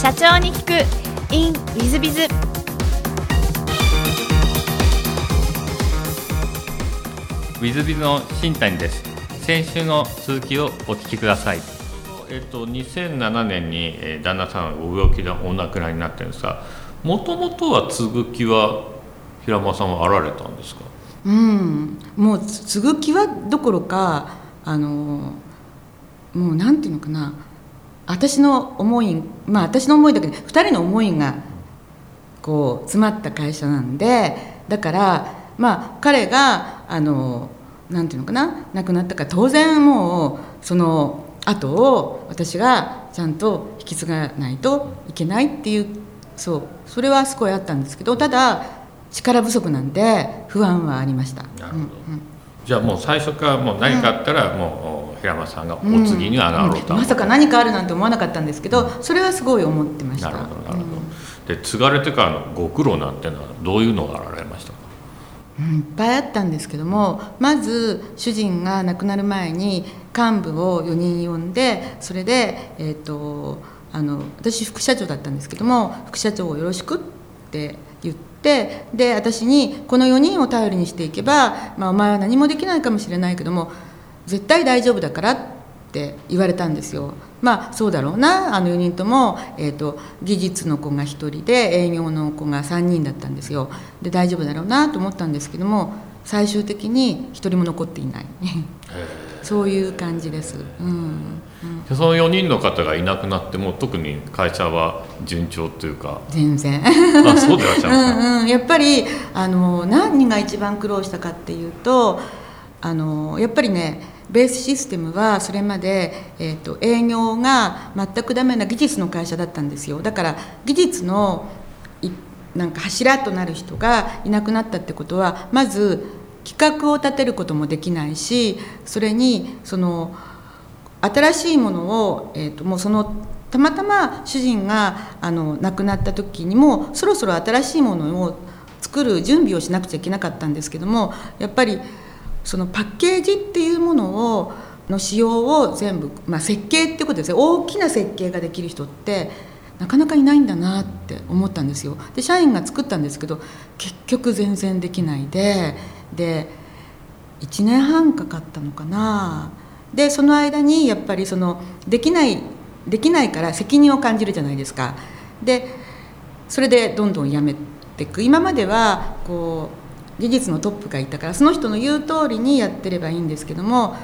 社長に聞く。In ウィズビズウィズビズの新谷です。先週の続きをお聞きください。えっと2007年に、えー、旦那さんがご病気でお亡くなりになってるんですがもともとは継ぐ気は平間さんはあられたんですか？うん。もう継ぐ気はどころかあのもうなんていうのかな私の思いまあ私の思いだけど2人の思いがこう詰まった会社なんでだからまあ彼があのなんていうのかな亡くなったから当然もうその後を私がちゃんと引き継がないといけないっていうそうそれはすごいあったんですけどただ力不足なんで不安はありました。なるほど、うんうんじゃあもう最初からもう何かあったらもう平間さんがお次に上がろうと、うん、まさか何かあるなんて思わなかったんですけどそれはすごい思ってました。なるほどなるほど、で継がれてからのご苦労なんていうのはどういうのがあられましたか？うん、いっぱいあったんですけどもまず主人が亡くなる前に幹部を4人呼んでそれで、えーと、あの私副社長だったんですけども副社長をよろしくって言ってで私にこの4人を頼りにしていけば、まあ、お前は何もできないかもしれないけども絶対大丈夫だからって言われたんですよ。まあそうだろうなあの4人とも、えーと、技術の子が1人で営業の子が3人だったんですよ。で大丈夫だろうなと思ったんですけども最終的に1人も残っていないそういう感じです。うん、うん、その4人の方がいなくなっても特に会社は順調というか。全然。あそうでいらっしゃいますかうん、やっぱりあの何が一番苦労したかっていうとあのやっぱりねベースシステムはそれまで、えーと、営業が全くダメな技術の会社だったんですよ。だから技術のなんか柱となる人がいなくなったってことはまず企画を立てることもできないしそれにその新しいものを、えーと、もうそのたまたま主人があの亡くなった時にもそろそろ新しいものを作る準備をしなくちゃいけなかったんですけどもやっぱりそのパッケージっていうものをの仕様を全部、まあ、設計ってことですね。大きな設計ができる人ってなかなかいないんだなって思ったんですよ。で社員が作ったんですけど結局全然できないでで1年半かかったのかな。でその間にやっぱりそのできないできないから責任を感じるじゃないですか。でそれでどんどんやめていく。今まではこう技術のトップがいたからその人の言う通りにやってればいいんですけども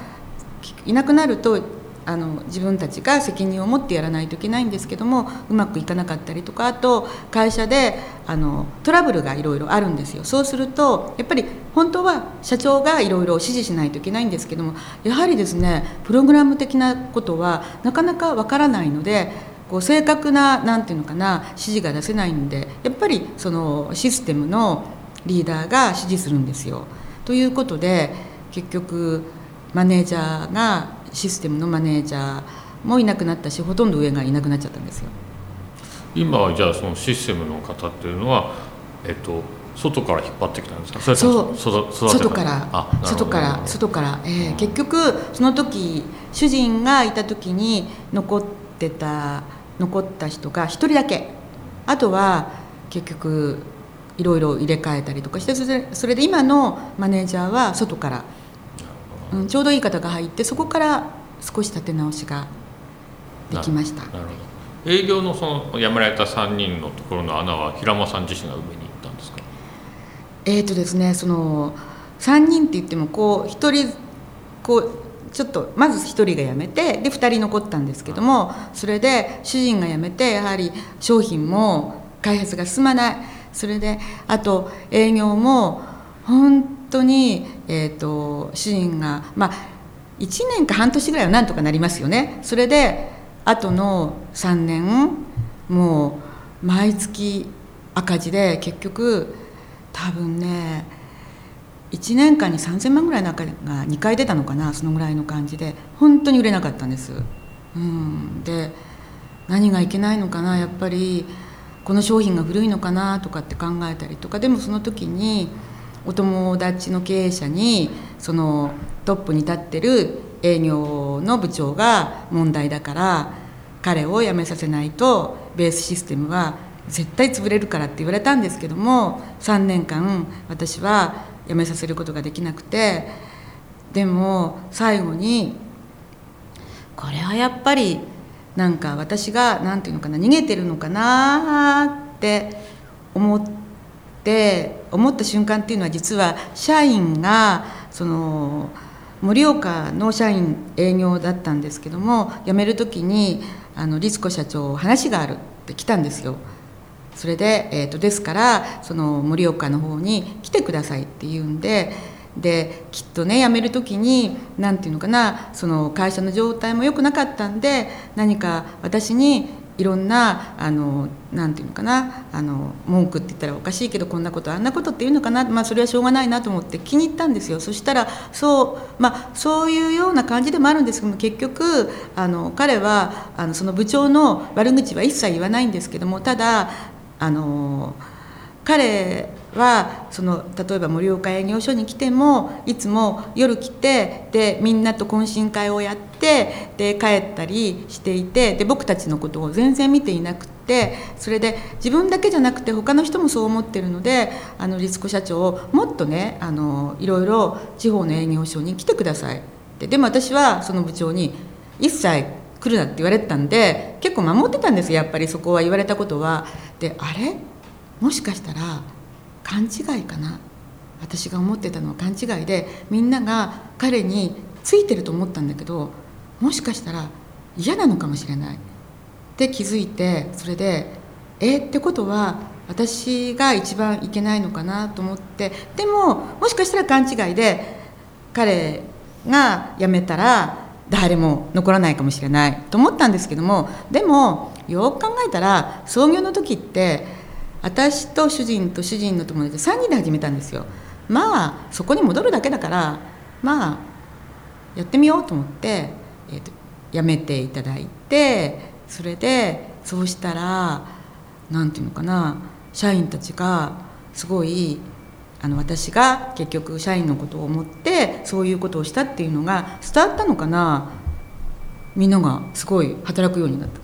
いなくなるとあの自分たちが責任を持ってやらないといけないんですけどもうまくいかなかったりとかあと会社であのトラブルがいろいろあるんですよそうするとやっぱり本当は社長がいろいろ指示しないといけないんですけどもやはりですねプログラム的なことはなかなかわからないのでこう正確な何て言うのかな指示が出せないんでやっぱりそのシステムのリーダーが指示するんですよ。ということで結局マネージャーがシステムのマネージャーもいなくなったしほとんど上がいなくなっちゃったんですよ。今はじゃあそのシステムの方っていうのは、えっと、外から引っ張ってきたんですか？そそう外から外から外から、えー、結局その時主人がいた時に残ってた残った人が1人だけ。あとは結局いろいろ入れ替えたりとかしてそれで今のマネージャーは外から、うん、ちょうどいい方が入ってそこから少し立て直しができました。なるほど。営業のその辞められた3人のところの穴は平間さん自身が埋めに行ったんですか？えっ、ー、とですねその3人って言ってもこう1人こうちょっとまず1人が辞めてで2人残ったんですけどもそれで主人が辞めてやはり商品も開発が進まない。それであと営業も本当に、えーと、主人がまあ1年か半年ぐらいはなんとかなりますよね。それであとの3年もう毎月赤字で結局多分ね1年間に3,000万ぐらいの赤が2回出たのかなそのぐらいの感じで。本当に売れなかったんです。うん、で何がいけないのかなやっぱりこの商品が古いのかなとかって考えたりとか。でもその時にお友達の経営者にそのトップに立ってる営業の部長が問題だから彼を辞めさせないとベースシステムは絶対潰れるからって言われたんですけども3年間私は辞めさせることができなくてでも最後にこれはやっぱりなんか私が何て言うのかな逃げてるのかなって思って思った瞬間っていうのは実は社員がその盛岡の社員営業だったんですけども辞める時にあの律子社長話があるって来たんですよ。それで、えーと、ですからその盛岡の方に来てくださいって言うんでできっとね辞める時に何て言うのかなその会社の状態も良くなかったんで何か私にいろんなあのなんていうのかなあの文句って言ったらおかしいけどこんなことあんなことっていうのかな、まあ、それはしょうがないなと思って気に入ったんですよ。そしたらそう,、まあ、そういうような感じでもあるんですけども結局あの彼はあのその部長の悪口は一切言わないんですけどもただあの彼はその例えば盛岡営業所に来てもいつも夜来てでみんなと懇親会をやってで帰ったりしていてで僕たちのことを全然見ていなくてそれで自分だけじゃなくて他の人もそう思ってるのであのリスコ社長をもっとねあのいろいろ地方の営業所に来てくださいってでも私はその部長に一切来るなって言われてたんで結構守ってたんですやっぱりそこは言われたことは。であれ？もしかしたら勘違いかな。私が思ってたのは勘違いでみんなが彼についてると思ったんだけどもしかしたら嫌なのかもしれない。って気づいてそれでえってことは私が一番いけないのかなと思ってでももしかしたら勘違いで彼が辞めたら誰も残らないかもしれないと思ったんですけどもでもよく考えたら創業の時って私と主人と主人の友達3人で始めたんですよまあそこに戻るだけだからまあやってみようと思って、えーと、辞めていただいてそれでそうしたら何て言うのかな社員たちがすごいあの私が結局社員のことを思ってそういうことをしたっていうのが伝わったのかなみんながすごい働くようになった。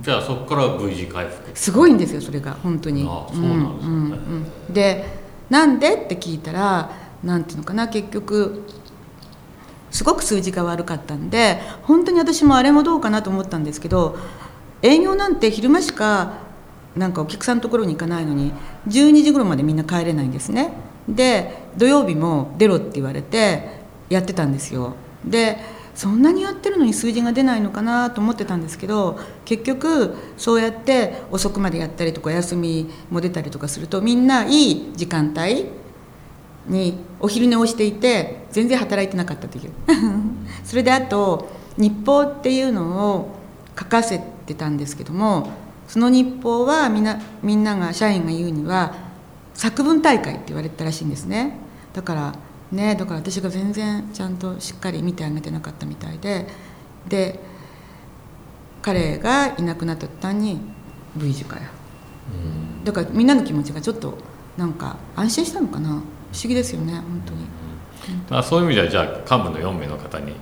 じゃあそこから V 字回復。すごいんですよそれが本当に。あそうなんですね、うんうん、でなんでって聞いたらなんていうのかな結局すごく数字が悪かったんで本当に私もあれもどうかなと思ったんですけど営業なんて昼間しかなんかお客さんのところに行かないのに12時頃までみんな帰れないんですね。で土曜日も出ろって言われてやってたんですよ。でそんなにやってるのに数字が出ないのかなと思ってたんですけど結局そうやって遅くまでやったりとか休みも出たりとかするとみんないい時間帯にお昼寝をしていて全然働いてなかったという。それであと日報っていうのを書かせてたんですけどもその日報はみんなみんなが社員が言うには作文大会って言われてたらしいんですね。だからねだから私が全然ちゃんとしっかり見てあげてなかったみたいでで彼がいなくなった途端に V 字かよ、うん、だからみんなの気持ちがちょっとなんか安心したのかな。不思議ですよね本当に、まあ、そういう意味ではじゃあ幹部の4名の方に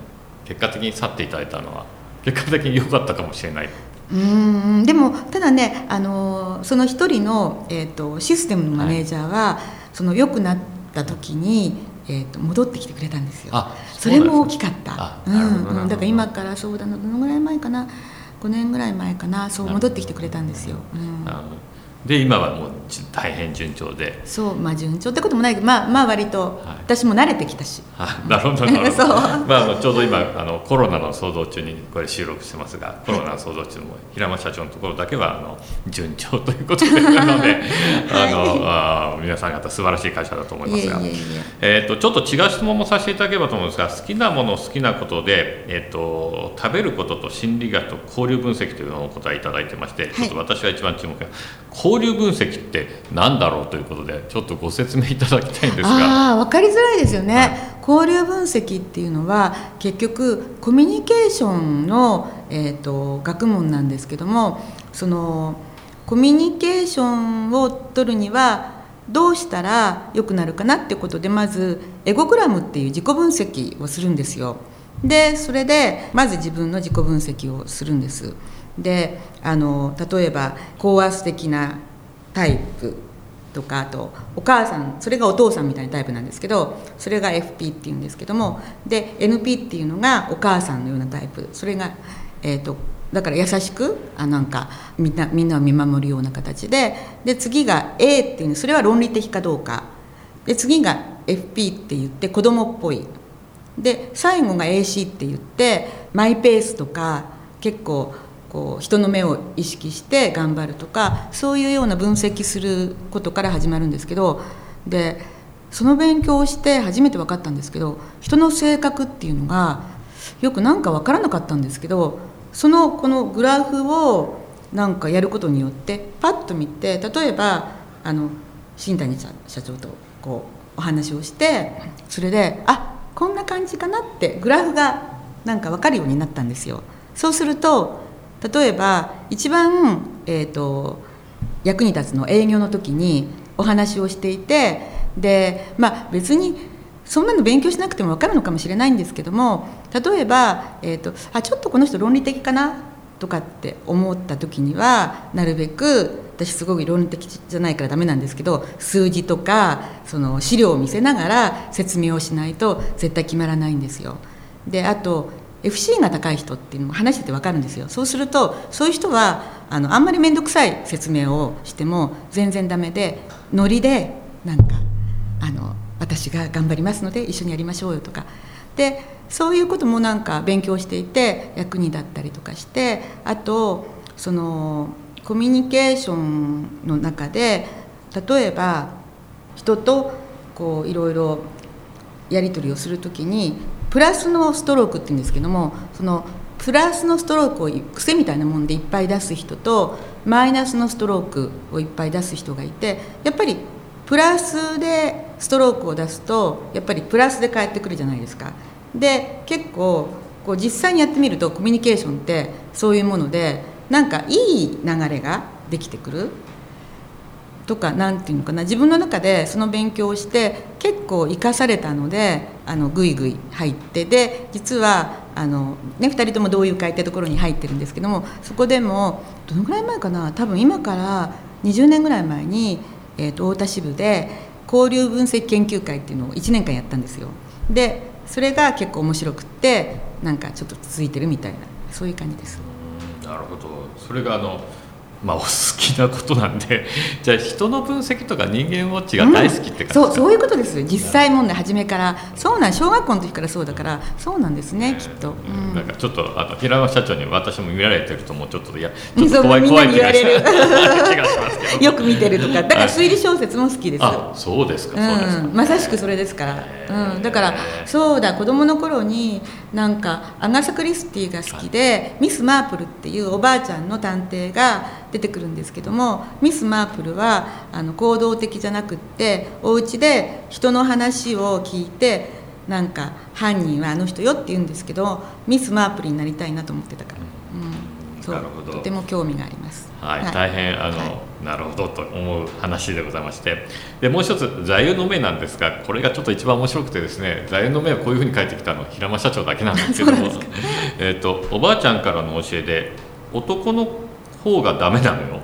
結果的に去っていただいたのは結果的に良かったかもしれない。うんでもただねあのその一人の、えーと、システムのマネージャーは、はい、その良くなった時にえーと、戻ってきてくれたんですよ。それも大きかった。うん、だから今からそうだなどのぐらい前かな。5年ぐらい前かな。そう戻ってきてくれたんですよ、うん、で今はもう大変順調で。そうまあ順調ってこともない。けどまあまあ割と私も慣れてきたし、はい、なるほど。なるほどまあちょうど今あのコロナの騒動中にこれ収録してますがコロナの騒動中も平間社長のところだけはあの順調ということで。なので、あのあ皆さん方素晴らしい会社だと思いますが。えーと、ちょっと違う質問もさせていただければと思うんですが好きなもの好きなことで、えーと、食べることと心理学と交流分析というのをお答えいただいてまして、はい、ちょっと私が一番注目交流分析って何だろうということでちょっとご説明いただきたいんですが。あ分かりづらいですよね、はい、交流分析っていうのは結局コミュニケーションの、えーと、学問なんですけどもそのコミュニケーションを取るにはどうしたら良くなるかなってことでまずエゴグラムっていう自己分析をするんですよ。でそれでまず自分の自己分析をするんですであの例えば高圧的なタイプとかあとお母さんそれがお父さんみたいなタイプなんですけどそれが FP っていうんですけどもで NP っていうのがお母さんのようなタイプ。それが、えーと、だから優しくあなんかみんなみんなを見守るような形でで次が A っていうそれは論理的かどうか。で次が FP って言って子供っぽい。で最後が AC って言ってマイペースとか結構こう人の目を意識して頑張るとかそういうような分析することから始まるんですけどでその勉強をして初めて分かったんですけど人の性格っていうのがよくなんか分からなかったんですけどそのこのグラフをなんかやることによってパッと見て例えばあの新谷社長とこうお話をしてそれであこんな感じかなってグラフがなんか分かるようになったんですよ。そうすると例えば一番、えーと、役に立つの営業の時にお話をしていてでまあ別にそんなの勉強しなくても分かるのかもしれないんですけども例えば、えーと、あちょっとこの人論理的かなとかって思った時にはなるべく私すごい論理的じゃないからダメなんですけど数字とかその資料を見せながら説明をしないと絶対決まらないんですよ。であと FC が高い人っていうのも話してて分かるんですよ。そうするとそういう人はあのあんまり面倒くさい説明をしても全然ダメでノリでなんかあの私が頑張りますので一緒にやりましょうよとか。でそういうこともなんか勉強していて役に立ったりとかしてあとそのコミュニケーションの中で例えば人とこういろいろやり取りをする時にプラスのストロークって言うんですけどもそのプラスのストロークを癖みたいなもんでいっぱい出す人とマイナスのストロークをいっぱい出す人がいてやっぱりプラスでストロークを出すとやっぱりプラスで返ってくるじゃないですか。で結構こう実際にやってみるとコミュニケーションってそういうものでなんかいい流れができてくるとか何て言うのかな自分の中でその勉強をして結構生かされたのであのぐいぐい入ってで実はあの、ね、2人とも同友会ってところに入ってるんですけどもそこでもどのぐらい前かな多分今から20年ぐらい前に、えーと、太田支部で交流分析研究会っていうのを1年間やったんですよ。でそれが結構面白くってなんかちょっと続いてるみたいなそういう感じです。なるほどそれがあのまあ、お好きなことなんで。じゃあ人の分析とか人間ウォッチが大好きって感じ、うん、そうそういうことです実際問題初めから。そうなん小学校の時からそうだから。そうなんですね、きっと、うん、なんかちょっとあの平山社長に私も見られてるともうちょっといやちょっと怖い怖い 気がよく見てるとか。だから推理小説も好きです。あそうですか、うん、まさしくそれですから、うん、だからそうだ子供の頃になんかアガサ・クリスティが好きでミス・マープルっていうおばあちゃんの探偵が出てくるんですけどもミス・マープルはあの行動的じゃなくってお家で人の話を聞いてなんか犯人はあの人よって言うんですけどミス・マープルになりたいなと思ってたから、うん、そう。とても興味があります。はい、はい、大変あの、はい、なるほどと思う話でございまして。でもう一つ座右の銘なんですがこれがちょっと一番面白くてですね座右の銘はこういうふうに書いてきたの平間社長だけなんですけども。えとおばあちゃんからの教えで男の方がダメなのよ。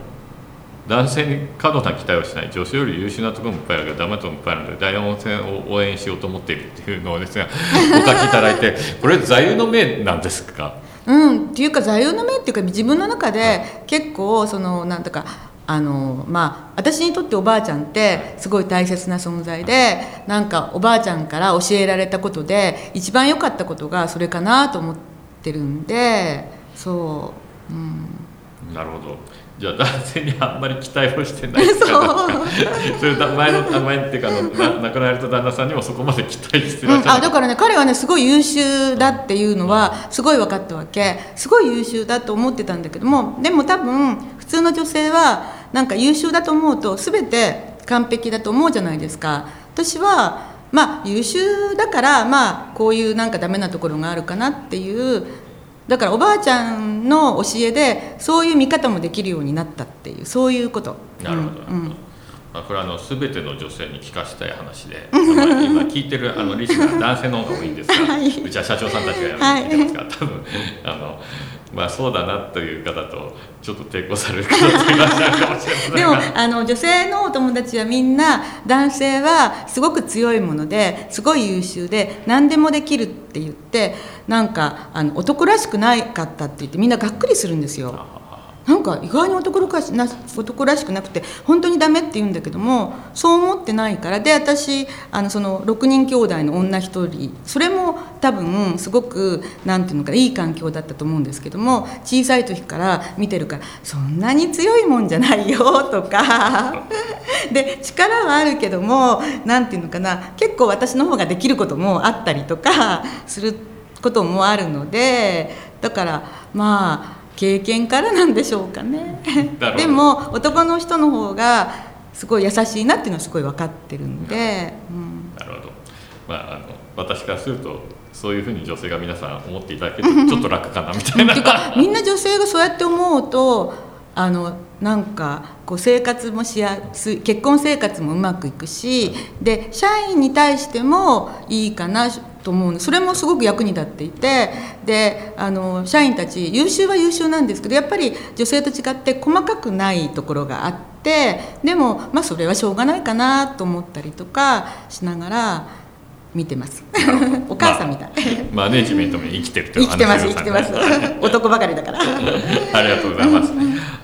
男性に過度な期待をしない。女性より優秀なところもいっぱいあるけどダメなところもいっぱいあるので大温泉を応援しようと思っているっていうのをですがお書きいただいてこれ座右の銘なんですか？うん、っていうか座右の銘っていうか自分の中で結構そのなんとかあのまあ私にとっておばあちゃんってすごい大切な存在でなんかおばあちゃんから教えられたことで一番良かったことがそれかなと思ってるんでそう、うん、なるほど。じゃあ男性にあんまり期待をしてないですかそれ前の前っていうかの亡くなられた旦那さんにもそこまで期待してらっしゃる、うん、あだからね彼はねすごい優秀だっていうのはすごい分かったわけ。すごい優秀だと思ってたんだけどもでも多分普通の女性はなんか優秀だと思うと全て完璧だと思うじゃないですか。私はまあ優秀だからまあこういうなんかダメなところがあるかなっていうだからおばあちゃんの教えでそういう見方もできるようになったっていうそういうこと。なるほど、うん、まあ、これはあの全ての女性に聞かせたい話で、まあ、今聞いてるあのリスナー男性の方が多いんですが、はい、うちは社長さんたちがやる聞いてますから、多分あのまあそうだなという方とちょっと抵抗される方もいらっしゃるかもしれませんでもあの女性のお友達はみんな男性はすごく強いものですごい優秀で何でもできるって言ってなんかあの男らしくないかったって言ってみんながっくりするんですよ。なんか意外に男らしな男らしくなくて本当にダメって言うんだけどもそう思ってないからで私あのその6人兄弟の女1人それも多分すごく何て言うのかいい環境だったと思うんですけども小さい時から見てるからそんなに強いもんじゃないよとか で力はあるけども何て言うのかな結構私の方ができることもあったりとかすることもあるのでだからまあ経験からなんでしょうかね。でも男の人の方がすごい優しいなっていうのはすごい分かってるんで、うん、なるほど、まあ、あの私からするとそういうふうに女性が皆さん思っていただけると ちょっと楽かなみたいな。っていうかみんな女性がそうやって思うとあのなんかこう生活もしやすい結婚生活もうまくいくしで社員に対してもいいかなと思うの。それもすごく役に立っていてであの社員たち優秀は優秀なんですけどやっぱり女性と違って細かくないところがあってでもまあそれはしょうがないかなと思ったりとかしながら。見てます。お母さんみたい、まあ、マネジメントも生きてるという生きてます生きてます。男ばかりだから。ありがとうございます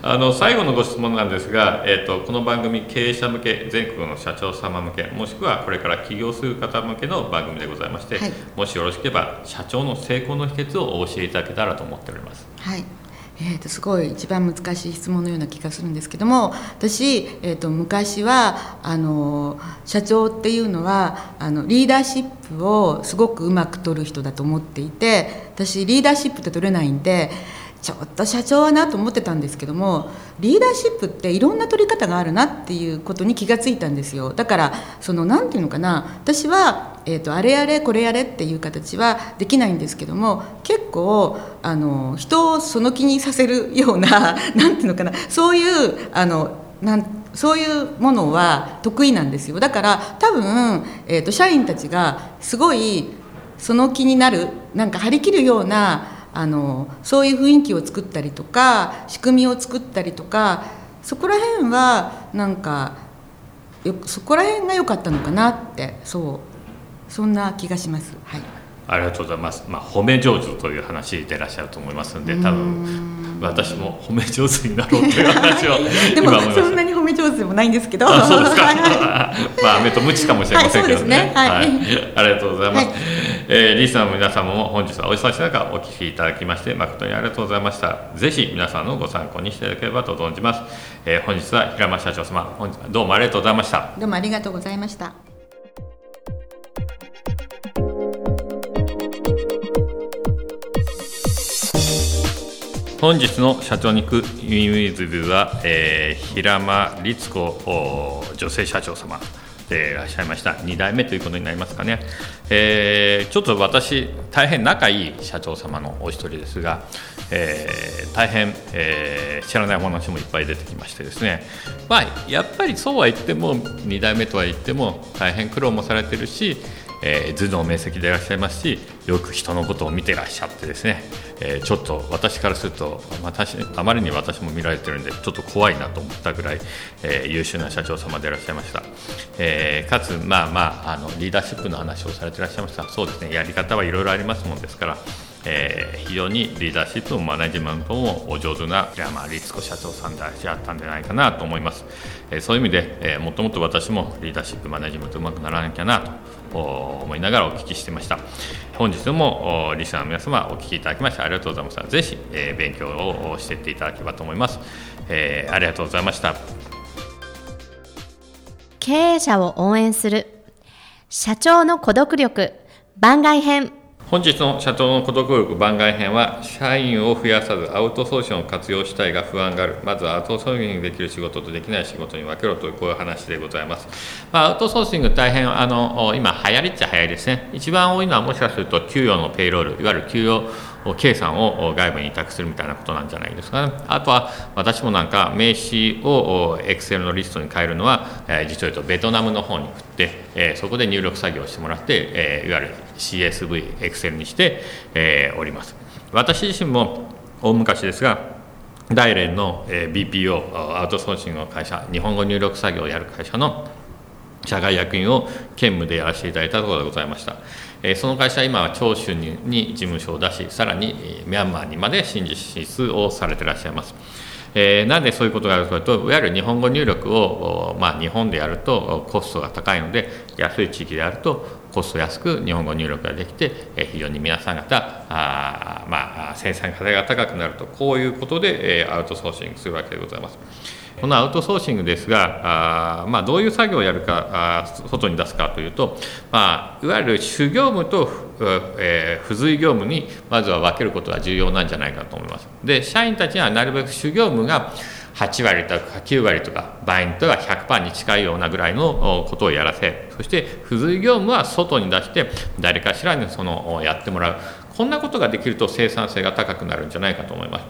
あの最後のご質問なんですが、えーと、この番組経営者向け全国の社長様向けもしくはこれから起業する方向けの番組でございまして、はい、もしよろしければ社長の成功の秘訣をお教えいただけたらと思っております。はい。えー、とすごい一番難しい質問のような気がするんですけども私、えー、と昔はあの社長っていうのはあのリーダーシップをすごくうまく取る人だと思っていて私リーダーシップって取れないんでちょっと社長はなと思ってたんですけどもリーダーシップっていろんな取り方があるなっていうことに気がついたんですよ。だからその何て言うのかな私は、えーと、あれやれこれやれっていう形はできないんですけども結構あの人をその気にさせるような 何て言うのかなそういうあのなんそういうものは得意なんですよ。だから多分、えーと社員たちがすごいその気になるなんか張り切るようなあのそういう雰囲気を作ったりとか仕組みを作ったりとかそこら辺はなんかよそこら辺が良かったのかなってそうそんな気がします。はいありがとうございます。まあ、褒め上手という話でいらっしゃると思いますので、多分私も褒め上手になろうという話を でもそんなに褒め上手でもないんですけど。あそうですか。まあ、目と無知かもしれませんけどね。はい、ねはい、ありがとうございます。はい、えー、リスナーの皆様も本日はお忙しい中お聞きいただきまして誠にありがとうございました。ぜひ皆さんのご参考にしていただければと存じます。えー、本日は平間社長様、本日どうもありがとうございました。どうもありがとうございました。本日の社長に行くウィンウィズビは、えー、平間律子女性社長様でいらっしゃいました。2代目ということになりますかね、えー、ちょっと私大変仲いい社長様のお一人ですが、えー、大変、えー、知らないお話もいっぱい出てきましてですね、まあ、やっぱりそうは言っても2代目とは言っても大変苦労もされてるしえ、頭脳明晰でいらっしゃいますしよく人のことを見てらっしゃってですね、えー、ちょっと私からすると私あまりに私も見られてるんでちょっと怖いなと思ったぐらい、えー、優秀な社長様でいらっしゃいました、えー、かつまあまああのリーダーシップの話をされていらっしゃいました。そうですね。やり方はいろいろありますもんですから。えー、非常にリーダーシップもマネジメントもお上手な山律子社長さんであったんじゃないかなと思います、えー、そういう意味で、えー、もっともっと私もリーダーシップマネジメントうまくならなきゃなと思いながらお聞きしてました。本日もリスナーの皆様お聞きいただきましてありがとうございましたぜひ、えー、勉強をしていっていただければと思います、えー、ありがとうございました。経営者を応援する社長の孤独力番外編。本日の社長の孤独力番外編は、社員を増やさずアウトソーシングを活用したいが不安がある。まずはアウトソーシングできる仕事とできない仕事に分けろというこういう話でございます。まあ、アウトソーシング大変、あの、今流行りっちゃ流行りですね。一番多いのはもしかすると給与のペイロール、いわゆる給与計算を外部に委託するみたいなことなんじゃないですかね。あとは私もなんか名刺を Excel のリストに変えるのは、え実を言うとベトナムの方に振って、えそこで入力作業をしてもらって、えいわゆる CSV、Excel にして、えおります。私自身も大昔ですが大連の BPO アウトソーシングの会社日本語入力作業をやる会社の社外役員を兼務でやらせていただいたところでございました。えその会社は今は長州に事務所を出し、さらにミャンマーにまで新進出をされていらっしゃいます。えー、なんでそういうことがあるかというと、いわゆる日本語入力を、まあ、日本でやるとコストが高いので、安い地域であるとコスト安く日本語入力ができて、えー、非常に皆さん方、あまあ、生産性が高くなると、こういうことで、えー、アウトソーシングするわけでございます。このアウトソーシングですが、あまあ、どういう作業をやるかあ、外に出すかというと、まあ、いわゆる主業務と、えー、付随業務にまずは分けることが重要なんじゃないかと思います。で、社員たちはなるべく主業務が8割とか9割とか場合によっては100%に近いようなぐらいのことをやらせそして付随業務は外に出して誰かしらにそのやってもらうこんなことができると生産性が高くなるんじゃないかと思います。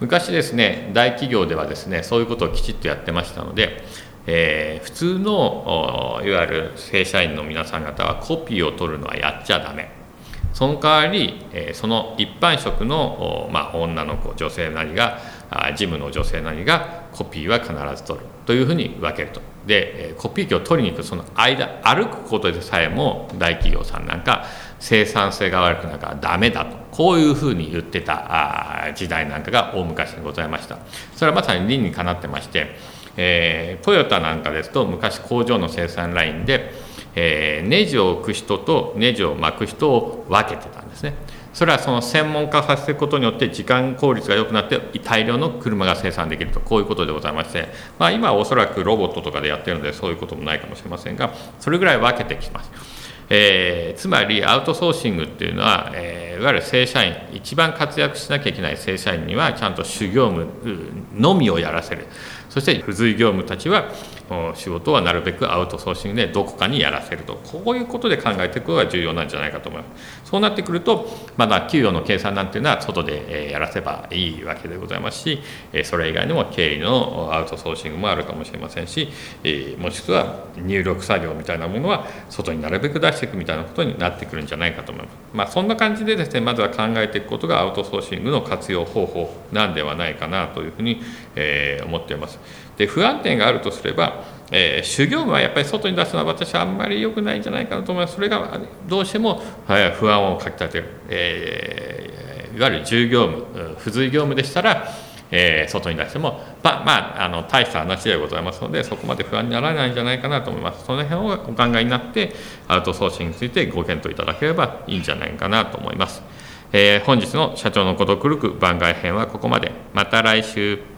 昔ですね大企業ではですねそういうことをきちっとやってましたので、えー、普通のいわゆる正社員の皆さん方はコピーを取るのはやっちゃダメ。その代わり、え、その一般職の、まあ、女の子女性なりが事務の女性なりがコピーは必ず取る。というふうに分けると。でコピー機を取りに行くその間歩くことでさえも大企業さんなんか生産性が悪くなるからダメだと。こういうふうに言ってた時代なんかが大昔にございました。それはまさに理にかなってまして、えー、トヨタなんかですと昔工場の生産ラインで、えー、ネジを置く人とネジを巻く人を分けてたんですね。それはその専門化させることによって時間効率が良くなって大量の車が生産できると。こういうことでございまして、まあ、今はおそらくロボットとかでやってるのでそういうこともないかもしれませんがそれぐらい分けてきます。えー、つまりアウトソーシングっていうのは、えー、いわゆる正社員一番活躍しなきゃいけない正社員にはちゃんと主業務のみをやらせる。そして付随業務たちは仕事はなるべくアウトソーシングでどこかにやらせると。こういうことで考えていくことが重要なんじゃないかと思います。そうなってくるとまだ給与の計算なんていうのは外でやらせばいいわけでございますしそれ以外にも経理のアウトソーシングもあるかもしれませんしもしくは入力作業みたいなものは外になるべく出していくみたいなことになってくるんじゃないかと思います。まあそんな感じでですねまずは考えていくことがアウトソーシングの活用方法なんではないかなというふうに思っています。で不安定があるとすれば、えー、修行務はやっぱり外に出すのは私はあんまり良くないんじゃないかなと思いますそれがどうしても、はい、不安をかきたてる、えー、いわゆる従業務付随業務でしたらえー、外に出しても、ま、まあ、あの大した話でございますので、そこまで不安にならないんじゃないかなと思います。その辺をお考えになって、アウトソーシングについてご検討いただければいいんじゃないかなと思います。えー、本日の社長の孤独力番外編はここまで。また来週。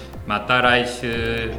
また来週。